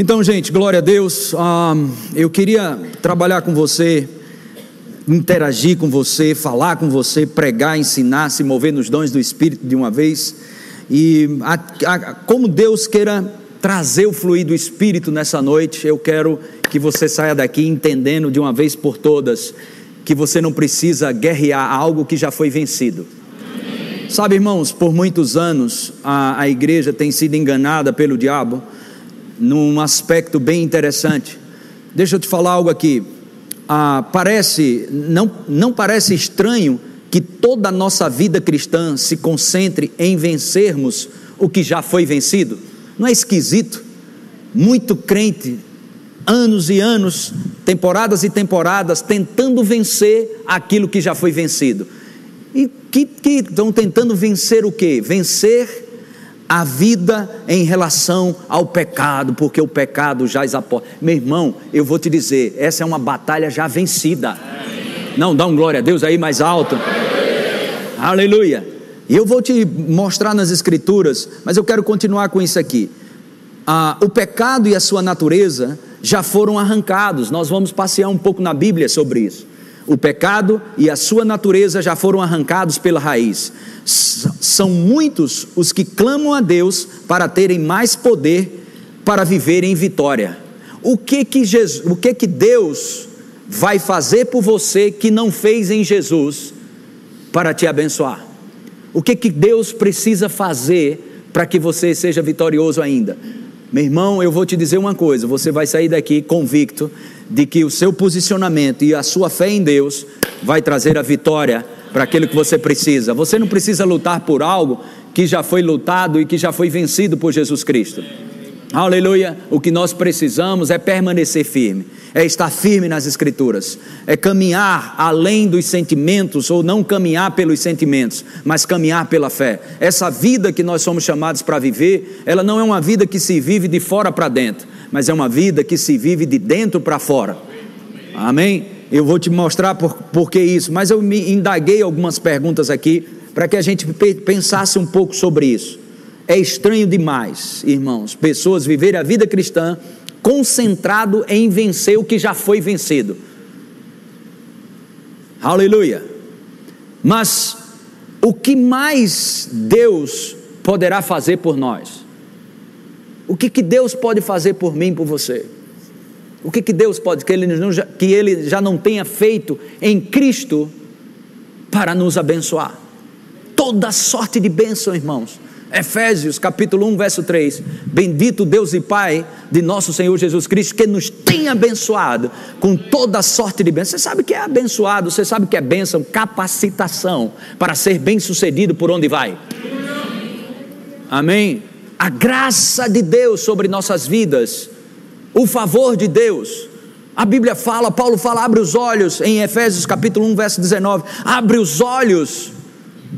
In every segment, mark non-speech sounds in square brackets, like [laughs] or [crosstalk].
Então, gente, glória a Deus. Ah, eu queria trabalhar com você, interagir com você, falar com você, pregar, ensinar, se mover nos dons do Espírito de uma vez. E a, a, como Deus queira trazer o fluir do Espírito nessa noite, eu quero que você saia daqui entendendo de uma vez por todas que você não precisa guerrear algo que já foi vencido. Sabe, irmãos, por muitos anos a, a igreja tem sido enganada pelo diabo num aspecto bem interessante. Deixa eu te falar algo aqui. Ah, parece, não, não parece estranho que toda a nossa vida cristã se concentre em vencermos o que já foi vencido? Não é esquisito? Muito crente, anos e anos, temporadas e temporadas, tentando vencer aquilo que já foi vencido. E que, que estão tentando vencer o quê? Vencer a vida em relação ao pecado, porque o pecado já exaporta. Meu irmão, eu vou te dizer, essa é uma batalha já vencida. Não, dá um glória a Deus aí mais alto. Aleluia. E eu vou te mostrar nas Escrituras, mas eu quero continuar com isso aqui. Ah, o pecado e a sua natureza já foram arrancados. Nós vamos passear um pouco na Bíblia sobre isso. O pecado e a sua natureza já foram arrancados pela raiz. São muitos os que clamam a Deus para terem mais poder para viver em vitória. O que que, Jesus, o que que Deus vai fazer por você que não fez em Jesus para te abençoar? O que que Deus precisa fazer para que você seja vitorioso ainda? Meu irmão, eu vou te dizer uma coisa: você vai sair daqui convicto de que o seu posicionamento e a sua fé em Deus vai trazer a vitória para aquilo que você precisa. Você não precisa lutar por algo que já foi lutado e que já foi vencido por Jesus Cristo. Aleluia! O que nós precisamos é permanecer firme, é estar firme nas Escrituras, é caminhar além dos sentimentos, ou não caminhar pelos sentimentos, mas caminhar pela fé. Essa vida que nós somos chamados para viver, ela não é uma vida que se vive de fora para dentro, mas é uma vida que se vive de dentro para fora. Amém? Eu vou te mostrar por, por que isso, mas eu me indaguei algumas perguntas aqui para que a gente pensasse um pouco sobre isso. É estranho demais, irmãos, pessoas viverem a vida cristã concentrado em vencer o que já foi vencido. Aleluia. Mas o que mais Deus poderá fazer por nós? O que, que Deus pode fazer por mim, por você? O que, que Deus pode, que ele, não, que ele já não tenha feito em Cristo para nos abençoar? Toda sorte de bênção, irmãos. Efésios capítulo 1, verso 3: Bendito Deus e Pai de nosso Senhor Jesus Cristo, que nos tem abençoado com toda sorte de bênção. Você sabe que é abençoado, você sabe que é bênção, capacitação para ser bem sucedido por onde vai. Amém? A graça de Deus sobre nossas vidas, o favor de Deus. A Bíblia fala, Paulo fala, abre os olhos, em Efésios capítulo 1, verso 19: abre os olhos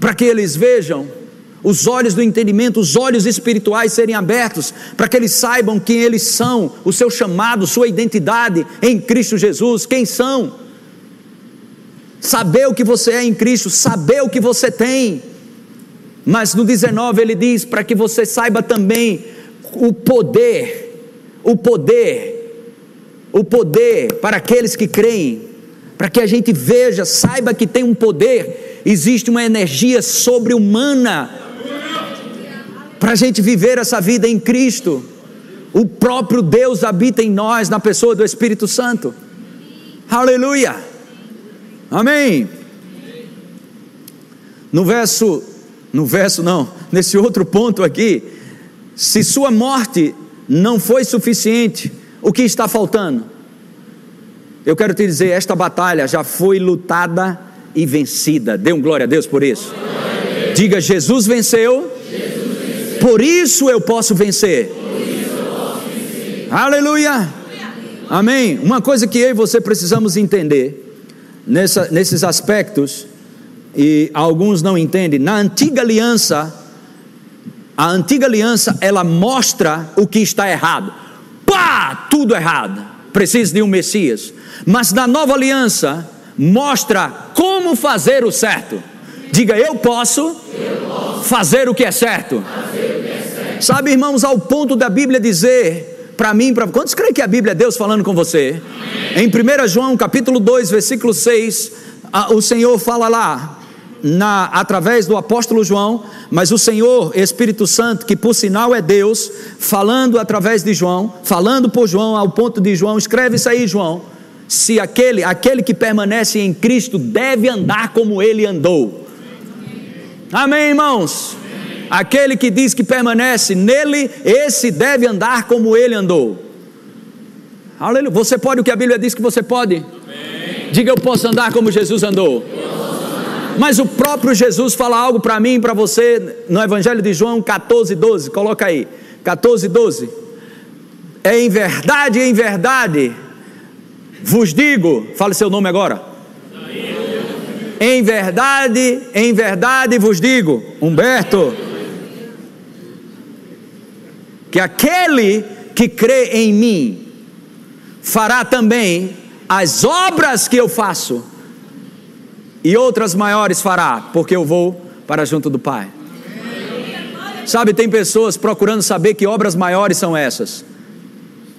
para que eles vejam os olhos do entendimento, os olhos espirituais serem abertos, para que eles saibam quem eles são, o seu chamado, sua identidade em Cristo Jesus, quem são. Saber o que você é em Cristo, saber o que você tem. Mas no 19 ele diz para que você saiba também o poder, o poder, o poder para aqueles que creem, para que a gente veja, saiba que tem um poder, existe uma energia sobre-humana para a gente viver essa vida em Cristo. O próprio Deus habita em nós, na pessoa do Espírito Santo. Aleluia! Amém! No verso, no verso não, nesse outro ponto aqui, se sua morte não foi suficiente, o que está faltando? Eu quero te dizer, esta batalha já foi lutada e vencida. Dê um glória a Deus por isso. Diga: Jesus venceu por isso eu posso vencer. Aleluia. Amém. Uma coisa que eu e você precisamos entender nessa, nesses aspectos, e alguns não entendem, na antiga aliança, a antiga aliança ela mostra o que está errado. Pá, tudo errado. Precisa de um Messias. Mas na nova aliança mostra como fazer o certo. Diga, eu posso, eu posso fazer, o que é certo. fazer Sabe, irmãos, ao ponto da Bíblia dizer para mim, para quantos creem que a Bíblia é Deus falando com você? Em 1 João capítulo 2, versículo 6, o Senhor fala lá, na, através do apóstolo João, mas o Senhor, Espírito Santo, que por sinal é Deus, falando através de João, falando por João, ao ponto de João, escreve isso aí, João. Se aquele, aquele que permanece em Cristo deve andar como ele andou. Amém, irmãos? Aquele que diz que permanece nele, esse deve andar como ele andou. Aleluia. Você pode o que a Bíblia diz que você pode? Amém. Diga eu posso andar como Jesus andou. Mas o próprio Jesus fala algo para mim e para você no Evangelho de João 14, 12. Coloca aí. 14, 12. É em verdade, em verdade, vos digo, fale seu nome agora. Em verdade, em verdade vos digo, Humberto, que aquele que crê em mim fará também as obras que eu faço, e outras maiores fará, porque eu vou para junto do Pai. Sabe, tem pessoas procurando saber que obras maiores são essas.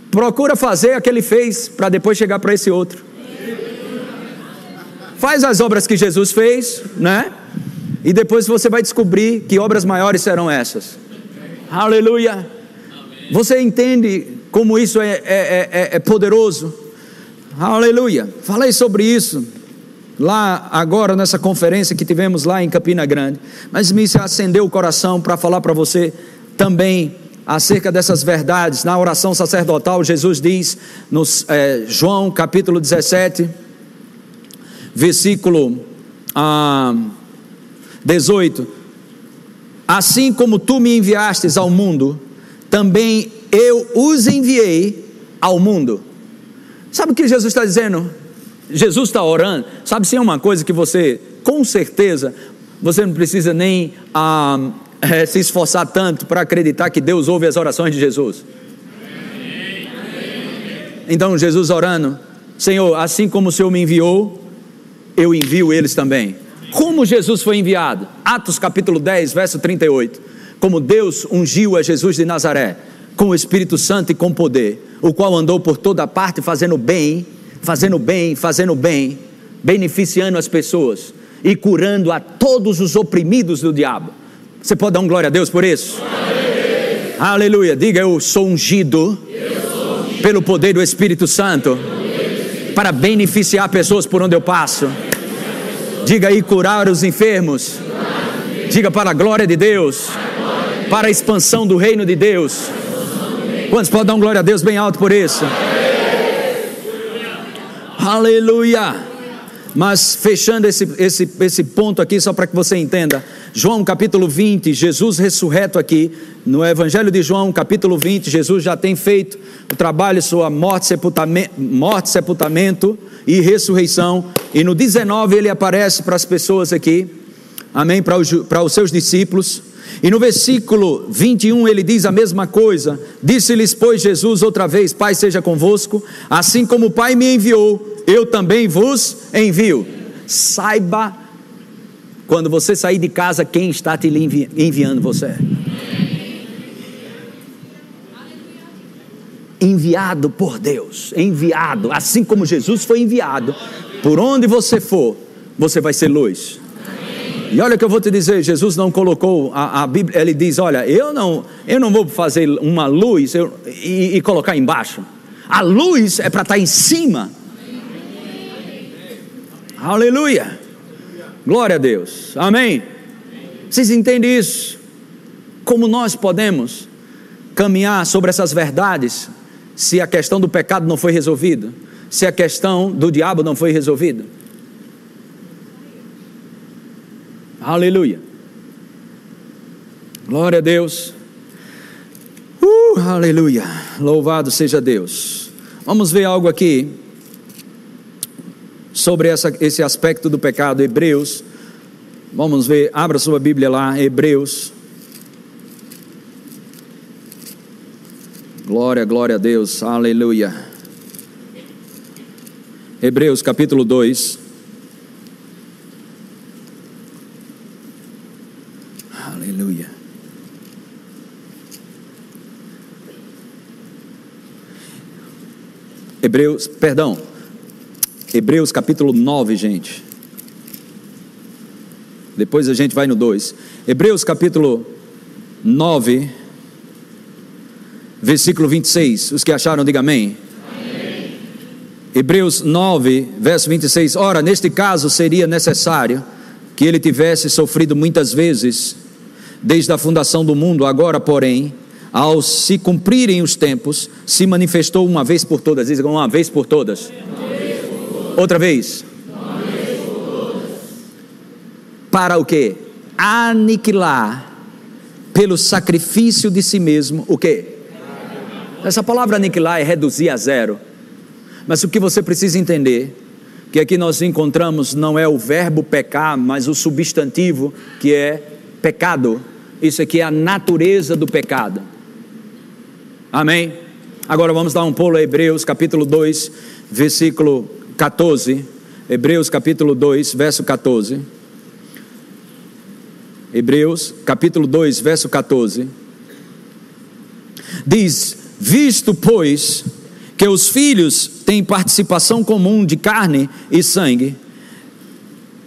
Procura fazer a que ele fez para depois chegar para esse outro. Faz as obras que Jesus fez, né? E depois você vai descobrir que obras maiores serão essas. Aleluia. Você entende como isso é, é, é, é poderoso? Aleluia. Falei sobre isso lá agora nessa conferência que tivemos lá em Campina Grande. Mas me acendeu o coração para falar para você também acerca dessas verdades. Na oração sacerdotal, Jesus diz no é, João capítulo 17 versículo ah, 18: Assim como tu me enviastes ao mundo, também eu os enviei ao mundo. Sabe o que Jesus está dizendo? Jesus está orando. Sabe se é uma coisa que você, com certeza, você não precisa nem ah, é, se esforçar tanto para acreditar que Deus ouve as orações de Jesus. Então Jesus orando, Senhor, assim como o Senhor me enviou, eu envio eles também. Como Jesus foi enviado? Atos capítulo 10, verso 38. Como Deus ungiu a Jesus de Nazaré com o Espírito Santo e com poder, o qual andou por toda parte fazendo bem, fazendo bem, fazendo bem, beneficiando as pessoas e curando a todos os oprimidos do diabo. Você pode dar um glória a Deus por isso? Aleluia. Aleluia. Diga eu sou ungido, eu sou ungido pelo poder do Espírito Santo para beneficiar pessoas por onde eu passo. Diga aí, curar os enfermos. Diga para a glória de Deus, para a expansão do reino de Deus. Quantos podem dar um glória a Deus bem alto por isso? Aleluia. Mas fechando esse, esse, esse ponto aqui, só para que você entenda, João capítulo 20, Jesus ressurreto aqui, no Evangelho de João capítulo 20, Jesus já tem feito o trabalho, sua morte, sepultamento, morte, sepultamento e ressurreição, e no 19 ele aparece para as pessoas aqui, amém, para os, para os seus discípulos, e no versículo 21 ele diz a mesma coisa: Disse-lhes, pois, Jesus outra vez: Pai seja convosco, assim como o Pai me enviou, eu também vos envio. Saiba, quando você sair de casa, quem está te envi enviando você. Enviado por Deus, enviado, assim como Jesus foi enviado, por onde você for, você vai ser luz. E olha que eu vou te dizer, Jesus não colocou a, a, Bíblia, ele diz, olha, eu não, eu não vou fazer uma luz eu, e, e colocar embaixo. A luz é para estar em cima. Aleluia. Glória a Deus. Amém. Vocês entendem isso? Como nós podemos caminhar sobre essas verdades se a questão do pecado não foi resolvida? Se a questão do diabo não foi resolvida? Aleluia. Glória a Deus. Uh, aleluia. Louvado seja Deus. Vamos ver algo aqui sobre essa, esse aspecto do pecado. Hebreus, vamos ver, abra sua Bíblia lá, Hebreus. Glória, glória a Deus, aleluia. Hebreus capítulo 2. Aleluia. Hebreus, perdão, Hebreus capítulo 9, gente. Depois a gente vai no 2. Hebreus capítulo 9, versículo 26. Os que acharam, diga amém. amém. Hebreus 9, verso 26. Ora, neste caso seria necessário que ele tivesse sofrido muitas vezes, desde a fundação do mundo, agora, porém, ao se cumprirem os tempos, se manifestou uma vez por todas. Diz uma vez por todas. Vez por todas. Outra vez. vez Para o que? Aniquilar pelo sacrifício de si mesmo o que? Essa palavra aniquilar é reduzir a zero. Mas o que você precisa entender que aqui nós encontramos não é o verbo pecar, mas o substantivo que é pecado. Isso aqui é a natureza do pecado. Amém? Agora vamos dar um pulo a Hebreus capítulo 2, versículo 14. Hebreus capítulo 2, verso 14. Hebreus capítulo 2, verso 14. Diz: Visto, pois, que os filhos têm participação comum de carne e sangue,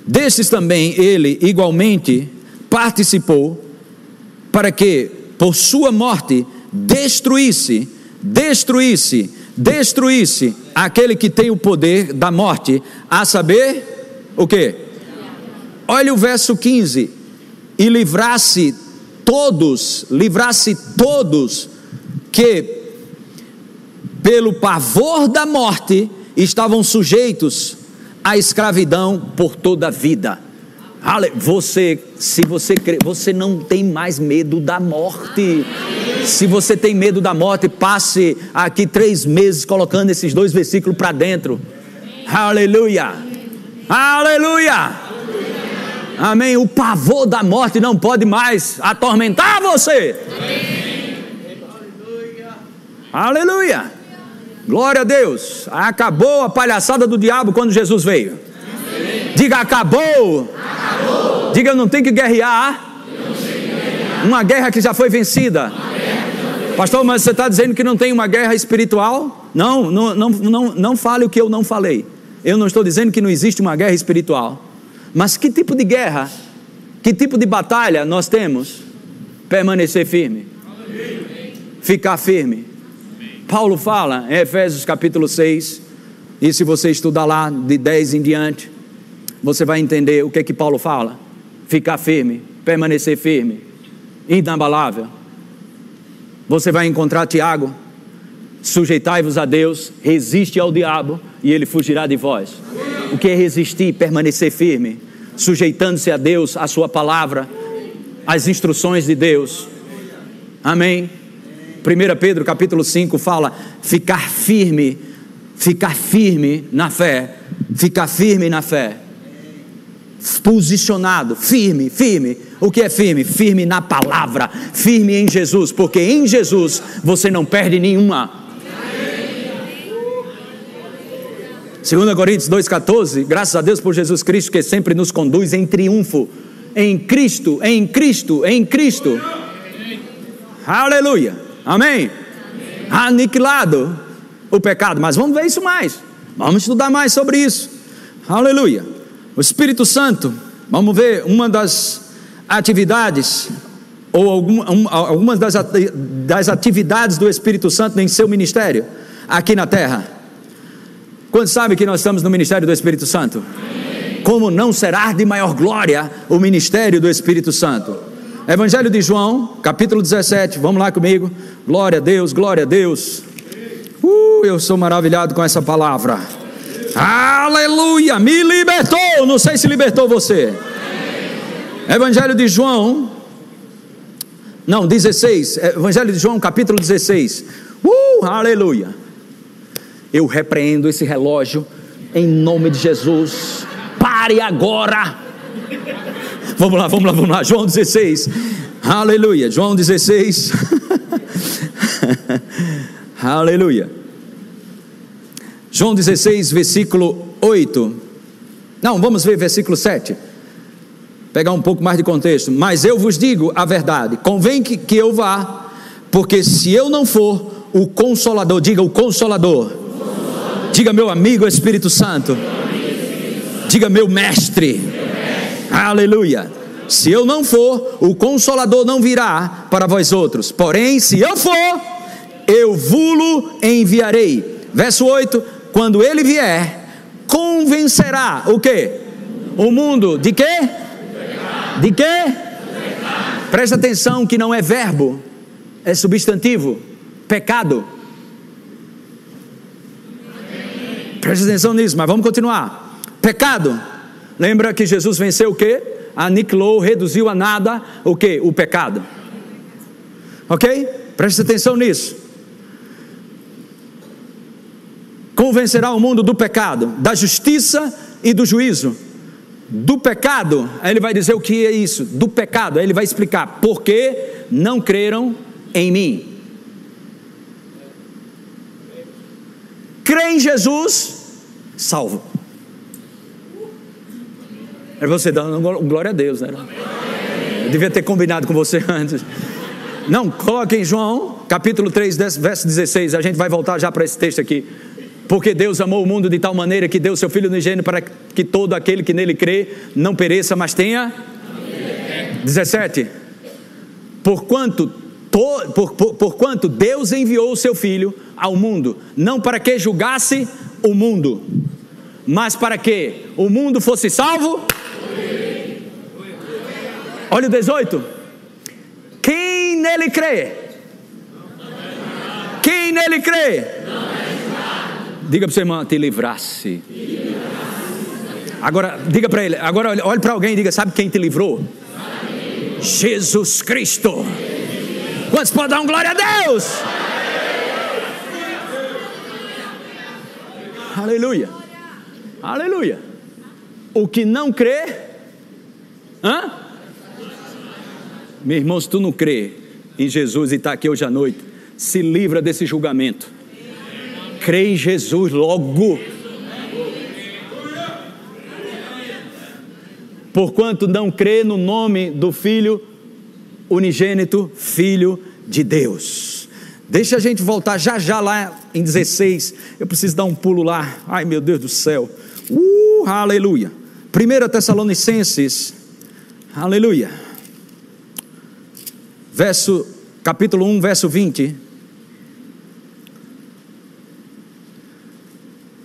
destes também ele igualmente participou, para que, por sua morte, destruísse, destruísse, destruísse aquele que tem o poder da morte, a saber, o que? Olha o verso 15: e livrasse todos, livrasse todos que, pelo pavor da morte, estavam sujeitos à escravidão por toda a vida. Você, se você crê, você não tem mais medo da morte. Se você tem medo da morte, passe aqui três meses colocando esses dois versículos para dentro. Aleluia! Aleluia! Amém. O pavor da morte não pode mais atormentar você. Aleluia. Glória a Deus. Acabou a palhaçada do diabo quando Jesus veio. Diga acabou. acabou. Diga eu não tenho que guerrear. Uma guerra que já foi vencida. Pastor, mas você está dizendo que não tem uma guerra espiritual? Não, não, não, não, não fale o que eu não falei. Eu não estou dizendo que não existe uma guerra espiritual. Mas que tipo de guerra, que tipo de batalha nós temos? Permanecer firme. Ficar firme. Paulo fala em Efésios capítulo 6, e se você estudar lá de 10 em diante, você vai entender o que é que Paulo fala. Ficar firme, permanecer firme, inabalável. Você vai encontrar Tiago, sujeitai-vos a Deus, resiste ao diabo e ele fugirá de vós. O que é resistir? Permanecer firme, sujeitando-se a Deus, a Sua palavra, às instruções de Deus. Amém. 1 Pedro capítulo 5 fala: ficar firme, ficar firme na fé, ficar firme na fé. Posicionado, firme, firme. O que é firme? Firme na palavra, firme em Jesus, porque em Jesus você não perde nenhuma 2 Coríntios 2,14, graças a Deus por Jesus Cristo, que sempre nos conduz em triunfo. Em Cristo, em Cristo, em Cristo. Aleluia. Amém. Amém. Aniquilado o pecado. Mas vamos ver isso mais. Vamos estudar mais sobre isso. Aleluia. O Espírito Santo, vamos ver uma das atividades, ou alguma, um, algumas das, atividades do Espírito Santo em seu ministério aqui na terra. Quantos sabem que nós estamos no ministério do Espírito Santo? Como não será de maior glória o ministério do Espírito Santo? Evangelho de João, capítulo 17, vamos lá comigo. Glória a Deus, glória a Deus. Uh, eu sou maravilhado com essa palavra. Aleluia, me libertou. Não sei se libertou você. Evangelho de João, não, 16. Evangelho de João, capítulo 16. Uh, aleluia. Eu repreendo esse relógio em nome de Jesus. Pare agora. Vamos lá, vamos lá, vamos lá. João 16. Aleluia. João 16. [laughs] Aleluia. João 16, versículo 8. Não, vamos ver versículo 7. Pegar um pouco mais de contexto. Mas eu vos digo a verdade: convém que, que eu vá, porque se eu não for, o consolador, diga o consolador Diga meu amigo Espírito Santo. Diga meu mestre. Aleluia. Se eu não for, o consolador não virá para vós outros. Porém, se eu for, eu vulo enviarei. Verso 8: quando ele vier, convencerá o que? O mundo de quê? De quê? Presta atenção que não é verbo, é substantivo. Pecado. Presta atenção nisso, mas vamos continuar. Pecado. Lembra que Jesus venceu o quê? Aniquilou, reduziu a nada o que? O pecado. Ok? Presta atenção nisso. Convencerá o mundo do pecado, da justiça e do juízo. Do pecado, aí ele vai dizer o que é isso, do pecado, aí ele vai explicar por que não creram em mim. Crê em Jesus, salvo. É você dando glória a Deus, né? Eu devia ter combinado com você [laughs] antes. Não, coloque em João, capítulo 3, verso 16. A gente vai voltar já para esse texto aqui. Porque Deus amou o mundo de tal maneira que deu seu Filho unigênito para que todo aquele que nele crê não pereça, mas tenha. 17. Porquanto, to, por, por, por quanto Deus enviou o seu Filho ao mundo, não para que julgasse o mundo, mas para que o mundo fosse salvo. Olha o 18. Quem nele crê? Quem nele crê? Diga para seu irmão, te livrasse. Agora, diga para ele, agora olhe para alguém e diga: sabe quem te livrou? Jesus Cristo. Quantos podem dar um glória a Deus? Aleluia. Aleluia. O que não crê, hã? Meu irmão, se tu não crê em Jesus e está aqui hoje à noite, se livra desse julgamento crê em Jesus logo. Porquanto não crê no nome do Filho unigênito, Filho de Deus. Deixa a gente voltar já já lá em 16. Eu preciso dar um pulo lá. Ai meu Deus do céu. Uh, aleluia. 1 Tessalonicenses. Aleluia. Verso capítulo 1, verso 20.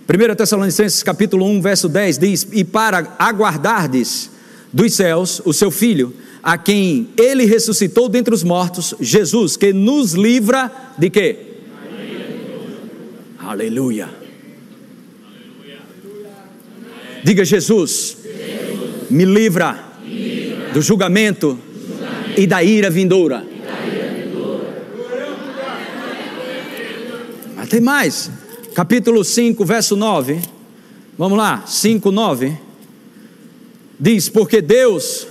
1 Tessalonicenses capítulo 1, verso 10 diz: E para aguardardes dos céus o seu filho, a quem ele ressuscitou dentre os mortos, Jesus, que nos livra de quê? Aleluia. Aleluia. Diga Jesus, Jesus. Me, livra me livra do julgamento, do julgamento. e da ira vindoura. Mas tem mais capítulo 5, verso 9. Vamos lá, 5, 9. Diz: Porque Deus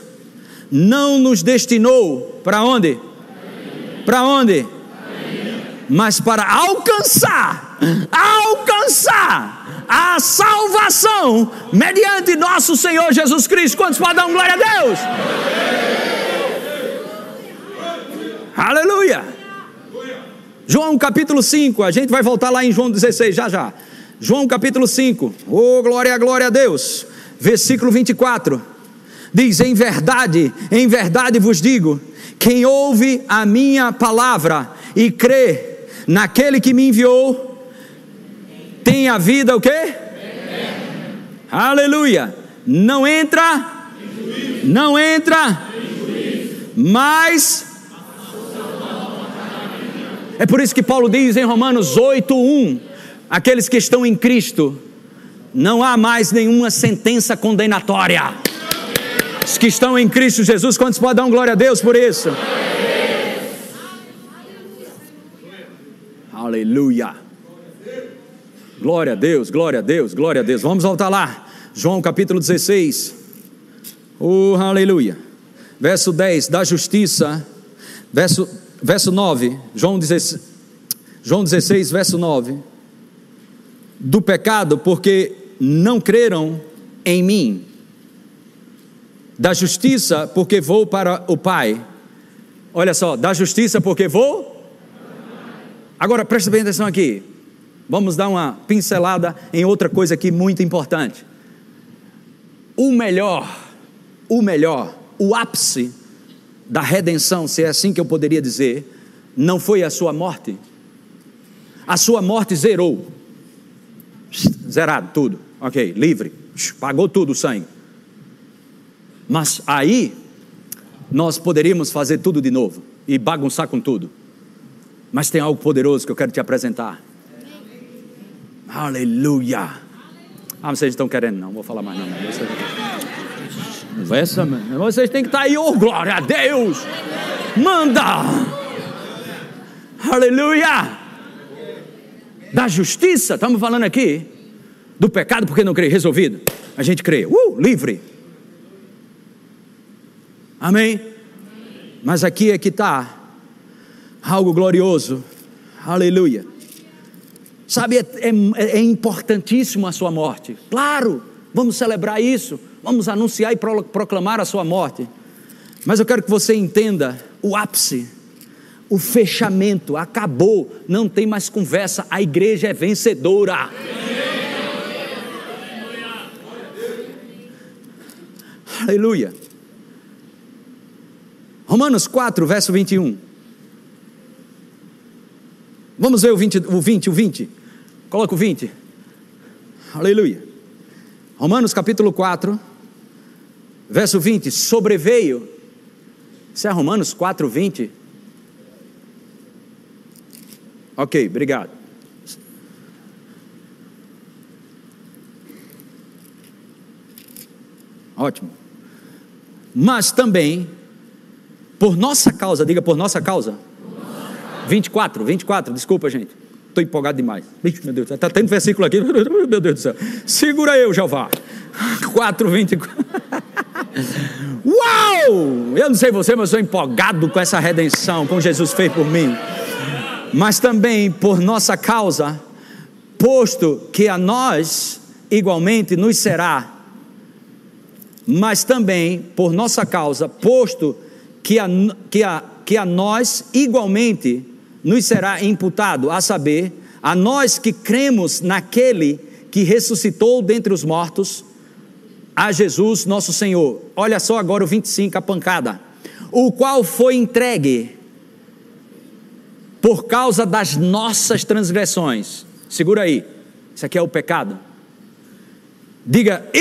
não nos destinou para onde? Para onde? Mas para alcançar, alcançar a salvação mediante nosso Senhor Jesus Cristo. Quantos podem dar glória a Deus? Aleluia! João capítulo 5, a gente vai voltar lá em João 16, já já. João capítulo 5, oh glória, glória a Deus. Versículo 24, diz: Em verdade, em verdade vos digo, quem ouve a minha palavra e crê naquele que me enviou, tem a vida o quê? Aleluia. Não entra, não entra, mas é por isso que Paulo diz em Romanos 8:1, aqueles que estão em Cristo, não há mais nenhuma sentença condenatória. Os que estão em Cristo Jesus, quantos podem dar um glória a Deus por isso? Aleluia. Glória a Deus, glória a Deus, glória a Deus. Vamos voltar lá. João capítulo 16. Oh, aleluia. Verso 10, da justiça. Verso verso 9, João 16, João 16, verso 9. Do pecado, porque não creram em mim. Da justiça, porque vou para o Pai. Olha só, da justiça, porque vou. Agora presta bem atenção aqui. vamos dar uma pincelada em outra coisa aqui muito importante. O melhor, o melhor, o ápice da redenção, se é assim que eu poderia dizer, não foi a sua morte. A sua morte zerou. Zerado tudo. Ok, livre. Pagou tudo o sangue. Mas aí, nós poderíamos fazer tudo de novo e bagunçar com tudo. Mas tem algo poderoso que eu quero te apresentar. Aleluia. Ah, vocês estão querendo, não, vou falar mais não. Mano. Vocês têm que estar aí, oh glória a Deus. Manda. Aleluia. Da justiça, estamos falando aqui. Do pecado, porque não crê, resolvido. A gente crê, uh, livre. Amém? Mas aqui é que está algo glorioso. Aleluia. Sabe, é, é, é, importantíssimo a sua morte. Claro, vamos celebrar isso, vamos anunciar e proclamar a sua morte. Mas eu quero que você entenda o ápice, o fechamento, acabou, não tem mais conversa, a igreja é vencedora. Aleluia. Romanos 4, verso 21. Vamos ver o 20, o 20, o 20. Coloca o 20. Aleluia. Romanos capítulo 4, verso 20. Sobreveio. Isso é Romanos 4, 20. Ok, obrigado. Ótimo. Mas também, por nossa causa, diga por nossa causa. 24, 24, desculpa, gente. Estou empolgado demais. Meu Deus, está tendo versículo aqui. [laughs] Meu Deus do céu. Segura eu, Jeová. [laughs] 4, 24. [laughs] Uau! Eu não sei você, mas eu estou empolgado com essa redenção, com Jesus fez por mim. Mas também por nossa causa, posto que a nós igualmente nos será, mas também por nossa causa, posto que a, que a, que a nós igualmente nos será imputado, a saber, a nós que cremos naquele que ressuscitou dentre os mortos, a Jesus nosso Senhor. Olha só agora o 25, a pancada. O qual foi entregue por causa das nossas transgressões. Segura aí. Isso aqui é o pecado. Diga, e,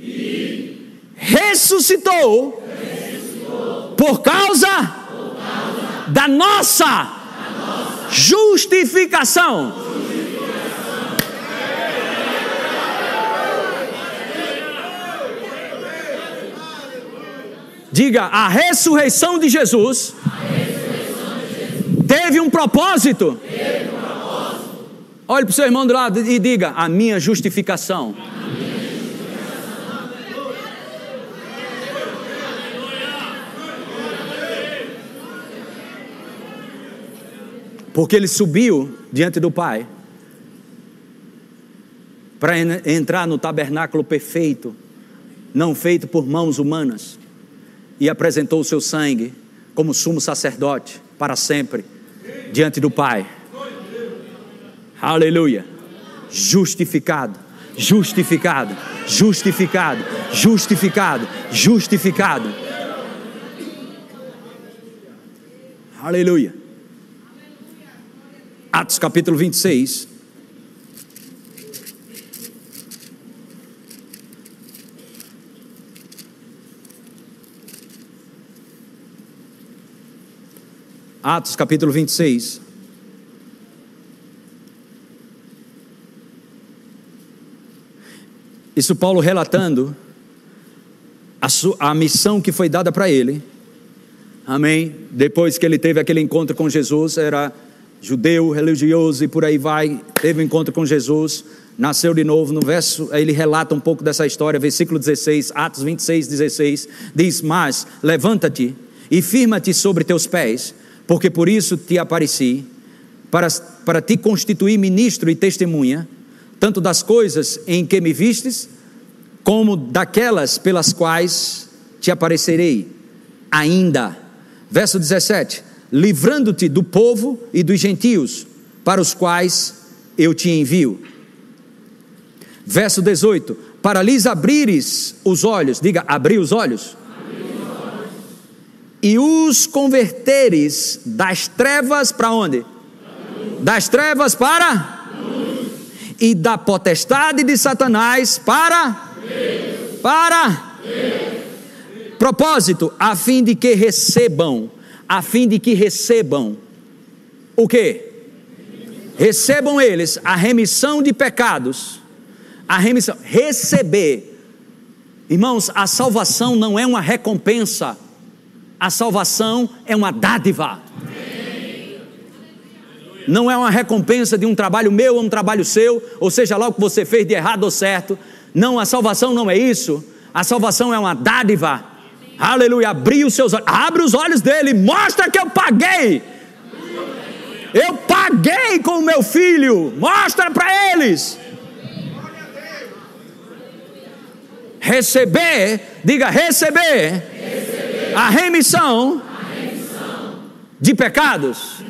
e ressuscitou, ressuscitou, por causa, por causa da nossa Justificação. Diga, a ressurreição de Jesus, teve um propósito. Olhe para o seu irmão do lado e diga: a minha justificação. Porque ele subiu diante do Pai para entrar no tabernáculo perfeito, não feito por mãos humanas, e apresentou o seu sangue como sumo sacerdote para sempre diante do Pai. Aleluia. Justificado, justificado, justificado, justificado, justificado. Aleluia. Atos capítulo 26. Atos capítulo 26. Isso Paulo relatando a, sua, a missão que foi dada para ele. Amém? Depois que ele teve aquele encontro com Jesus, era judeu, religioso e por aí vai, teve um encontro com Jesus, nasceu de novo. No verso, ele relata um pouco dessa história, versículo 16, Atos 26, 16, diz: Mas levanta-te e firma-te sobre teus pés, porque por isso te apareci, para, para te constituir ministro e testemunha, tanto das coisas em que me vistes, como daquelas pelas quais te aparecerei ainda. Verso 17: livrando-te do povo e dos gentios, para os quais eu te envio. Verso 18: Para lhes abrires os olhos, diga, abrir os olhos. E os converteres das trevas para onde? Das trevas para? E da potestade de Satanás para? Para? Propósito, a fim de que recebam, a fim de que recebam o que? Recebam eles a remissão de pecados, a remissão, receber. Irmãos, a salvação não é uma recompensa, a salvação é uma dádiva. Não é uma recompensa de um trabalho meu ou um trabalho seu, ou seja lá o que você fez de errado ou certo. Não, a salvação não é isso. A salvação é uma dádiva. Aleluia. Abrir os seus olhos. Abre os olhos dele. Mostra que eu paguei. Eu paguei com o meu filho. Mostra para eles. Receber, diga receber, receber. A, remissão a remissão de pecados.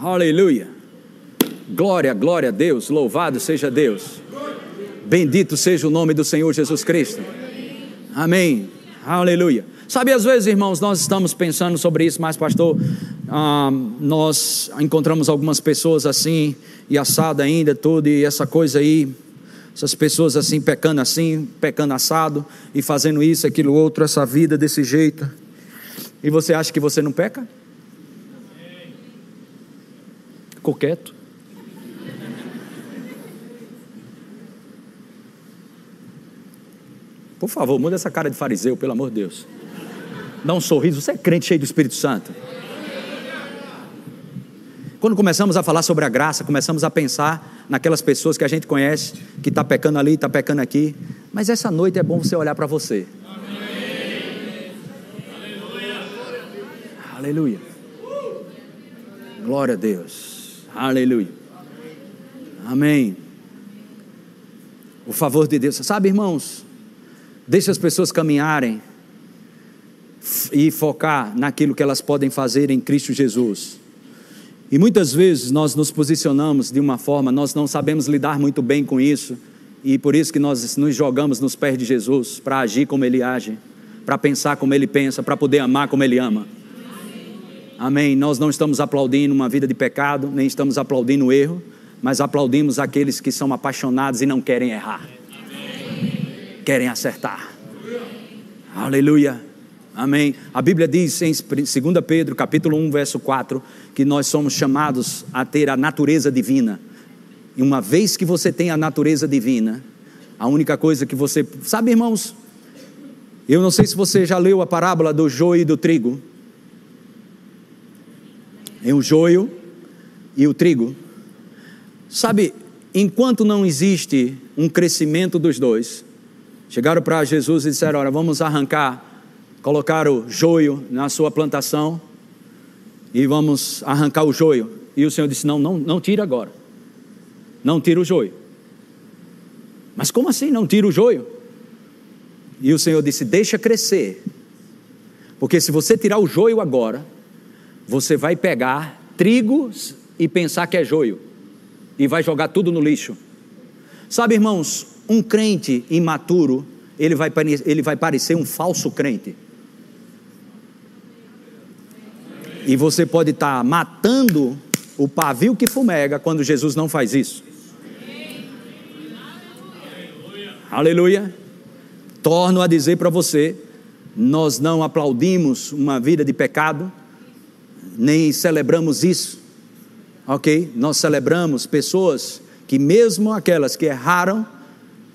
Aleluia. Glória, glória a Deus, louvado seja Deus. Bendito seja o nome do Senhor Jesus Cristo. Amém. Aleluia. Sabe, às vezes, irmãos, nós estamos pensando sobre isso, mas, pastor, ah, nós encontramos algumas pessoas assim, e assado ainda, tudo, e essa coisa aí, essas pessoas assim, pecando assim, pecando assado, e fazendo isso, aquilo, outro, essa vida desse jeito. E você acha que você não peca? Ficou quieto? Por favor, muda essa cara de fariseu, pelo amor de Deus. Dá um sorriso, você é crente cheio do Espírito Santo. Quando começamos a falar sobre a graça, começamos a pensar naquelas pessoas que a gente conhece, que está pecando ali, está pecando aqui. Mas essa noite é bom você olhar para você. Aleluia. Aleluia. Glória a Deus. Aleluia. Amém. O favor de Deus. Sabe, irmãos, Deixe as pessoas caminharem e focar naquilo que elas podem fazer em Cristo Jesus. E muitas vezes nós nos posicionamos de uma forma, nós não sabemos lidar muito bem com isso, e por isso que nós nos jogamos nos pés de Jesus, para agir como Ele age, para pensar como Ele pensa, para poder amar como Ele ama. Amém. Nós não estamos aplaudindo uma vida de pecado, nem estamos aplaudindo o erro, mas aplaudimos aqueles que são apaixonados e não querem errar querem acertar. Aleluia. Amém. A Bíblia diz em 2 Pedro, capítulo 1, verso 4, que nós somos chamados a ter a natureza divina. E uma vez que você tem a natureza divina, a única coisa que você. Sabe, irmãos? Eu não sei se você já leu a parábola do joio e do trigo. É o joio e o trigo. Sabe, enquanto não existe um crescimento dos dois, Chegaram para Jesus e disseram: Olha, vamos arrancar, colocar o joio na sua plantação e vamos arrancar o joio. E o Senhor disse: Não, não, não tira agora. Não tira o joio. Mas como assim não tira o joio? E o Senhor disse: Deixa crescer. Porque se você tirar o joio agora, você vai pegar trigo e pensar que é joio. E vai jogar tudo no lixo. Sabe, irmãos, um crente imaturo, ele vai, ele vai parecer um falso crente. E você pode estar tá matando o pavio que fumega quando Jesus não faz isso. Aleluia. Torno a dizer para você: nós não aplaudimos uma vida de pecado, nem celebramos isso, ok? Nós celebramos pessoas que, mesmo aquelas que erraram,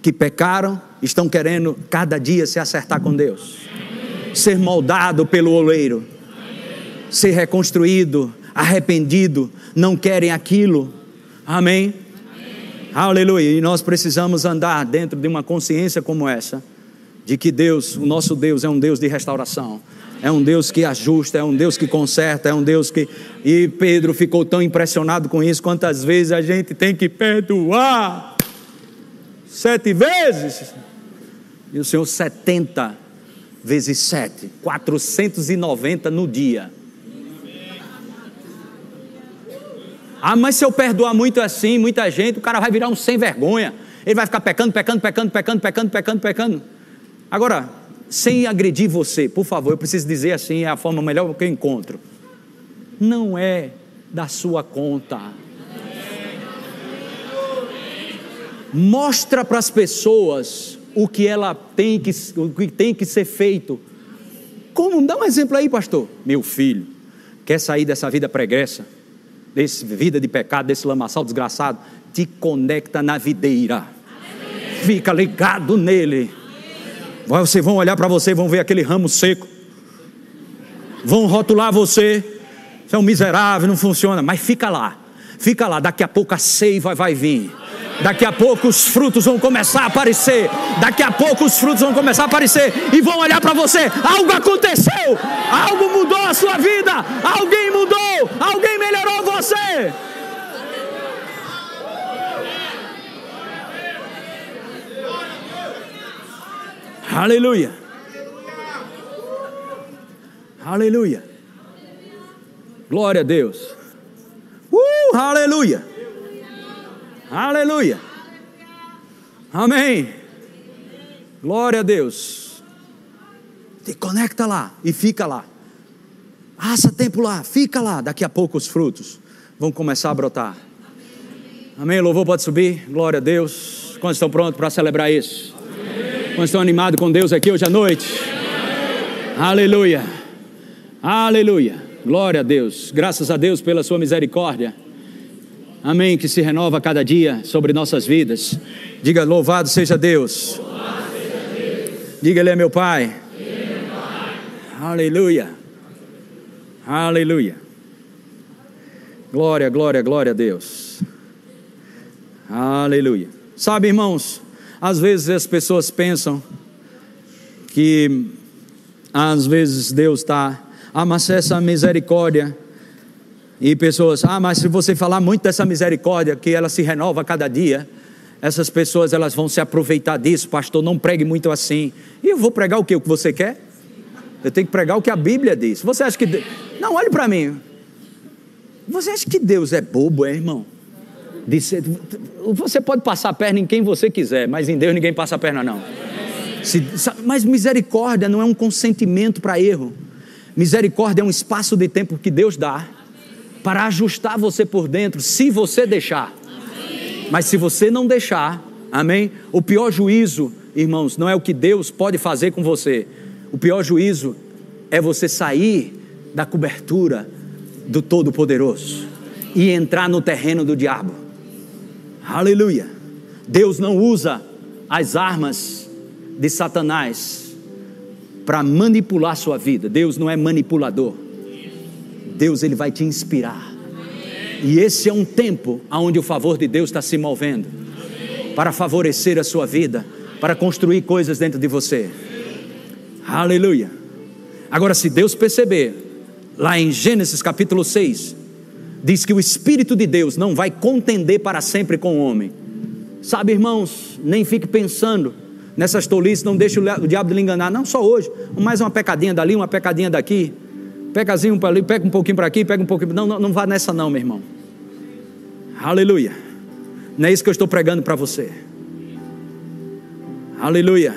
que pecaram, estão querendo cada dia se acertar com Deus, ser moldado pelo oleiro, ser reconstruído, arrependido, não querem aquilo. Amém? Aleluia. E nós precisamos andar dentro de uma consciência como essa, de que Deus, o nosso Deus, é um Deus de restauração. É um Deus que ajusta, é um Deus que conserta, é um Deus que. E Pedro ficou tão impressionado com isso. Quantas vezes a gente tem que perdoar? Sete vezes. E o Senhor, 70 vezes 7, 490 no dia. Ah, mas se eu perdoar muito assim, muita gente, o cara vai virar um sem vergonha. Ele vai ficar pecando, pecando, pecando, pecando, pecando, pecando, pecando. Agora, sem agredir você, por favor, eu preciso dizer assim, é a forma melhor que eu encontro. Não é da sua conta. Mostra para as pessoas o que ela tem que, o que tem que ser feito. Como? Dá um exemplo aí, pastor. Meu filho, quer sair dessa vida pregressa, dessa vida de pecado, desse lamaçal desgraçado? Te conecta na videira. Fica ligado nele. Vocês vão olhar para você vão ver aquele ramo seco. Vão rotular você. Você é um miserável, não funciona. Mas fica lá. Fica lá. Daqui a pouco a seiva vai vir. Daqui a pouco os frutos vão começar a aparecer. Daqui a pouco os frutos vão começar a aparecer e vão olhar para você. Algo aconteceu. Algo mudou a sua vida. Alguém mudou. Alguém melhorou você. Aleluia. Aleluia. Glória a Deus. Aleluia. Aleluia. Amém. Glória a Deus. Te conecta lá e fica lá. Passa tempo lá, fica lá. Daqui a pouco os frutos vão começar a brotar. Amém. Louvor pode subir. Glória a Deus. Quantos estão prontos para celebrar isso? Quantos estão animados com Deus aqui hoje à noite? Aleluia. Aleluia. Glória a Deus. Graças a Deus pela sua misericórdia. Amém. Que se renova cada dia sobre nossas vidas. Diga: Louvado seja Deus. Diga: Ele é meu Pai. Aleluia. Aleluia. Glória, glória, glória a Deus. Aleluia. Sabe, irmãos, às vezes as pessoas pensam que às vezes Deus está, ah, mas essa misericórdia e pessoas, ah, mas se você falar muito dessa misericórdia, que ela se renova a cada dia, essas pessoas elas vão se aproveitar disso, pastor, não pregue muito assim. E eu vou pregar o que? O que você quer? Eu tenho que pregar o que a Bíblia diz. Você acha que. Não, olhe para mim. Você acha que Deus é bobo, é, irmão? Você pode passar a perna em quem você quiser, mas em Deus ninguém passa a perna, não. Se, mas misericórdia não é um consentimento para erro. Misericórdia é um espaço de tempo que Deus dá para ajustar você por dentro, se você deixar. Mas se você não deixar, amém? O pior juízo, irmãos, não é o que Deus pode fazer com você. O pior juízo é você sair da cobertura do Todo-Poderoso e entrar no terreno do diabo. Aleluia. Deus não usa as armas de Satanás para manipular sua vida. Deus não é manipulador. Deus ele vai te inspirar. E esse é um tempo onde o favor de Deus está se movendo para favorecer a sua vida, para construir coisas dentro de você. Aleluia. Agora, se Deus perceber, lá em Gênesis capítulo 6, diz que o Espírito de Deus não vai contender para sempre com o homem. Sabe, irmãos, nem fique pensando nessas tolices, não deixe o diabo lhe enganar, não só hoje, mais uma pecadinha dali, uma pecadinha daqui. Pegazinho para ali, pega um pouquinho para aqui, pega um pouquinho. Não, não, não vá nessa, não, meu irmão. Aleluia. Não é isso que eu estou pregando para você. Aleluia.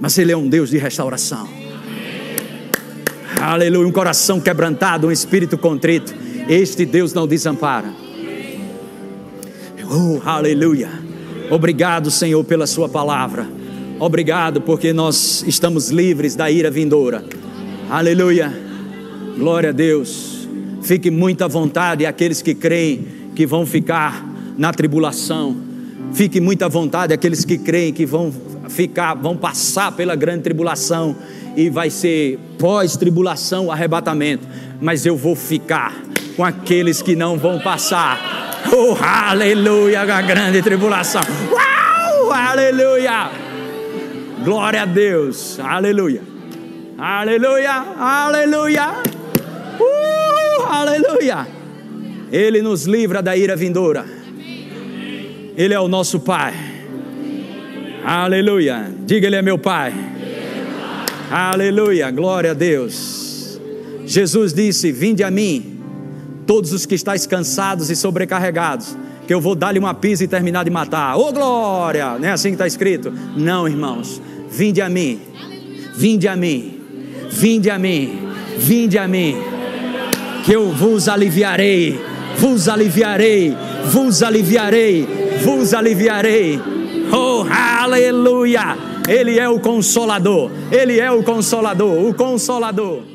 Mas Ele é um Deus de restauração. Aleluia. Um coração quebrantado, um espírito contrito. Este Deus não desampara. Oh, aleluia. Obrigado, Senhor, pela Sua palavra. Obrigado porque nós estamos livres da ira vindoura. Aleluia. Glória a Deus. Fique muito à vontade aqueles que creem que vão ficar na tribulação. Fique muito à vontade aqueles que creem que vão ficar, vão passar pela grande tribulação e vai ser pós-tribulação o arrebatamento. Mas eu vou ficar com aqueles que não vão passar. Oh, aleluia, a grande tribulação. Uau, aleluia. Glória a Deus. Aleluia. Aleluia. Aleluia. Aleluia! Ele nos livra da ira vindoura. Ele é o nosso Pai. Aleluia. Diga, Ele é meu Pai. Aleluia. Glória a Deus. Jesus disse: Vinde a mim, todos os que estáis cansados e sobrecarregados, que eu vou dar-lhe uma pisa e terminar de matar. Ô oh, glória! Não é assim que está escrito? Não, irmãos. Vinde a mim. Vinde a mim. Vinde a mim. Vinde a mim. Que eu vos aliviarei. Vos aliviarei. Vos aliviarei. Vos aliviarei. Oh, aleluia! Ele é o consolador. Ele é o consolador. O consolador.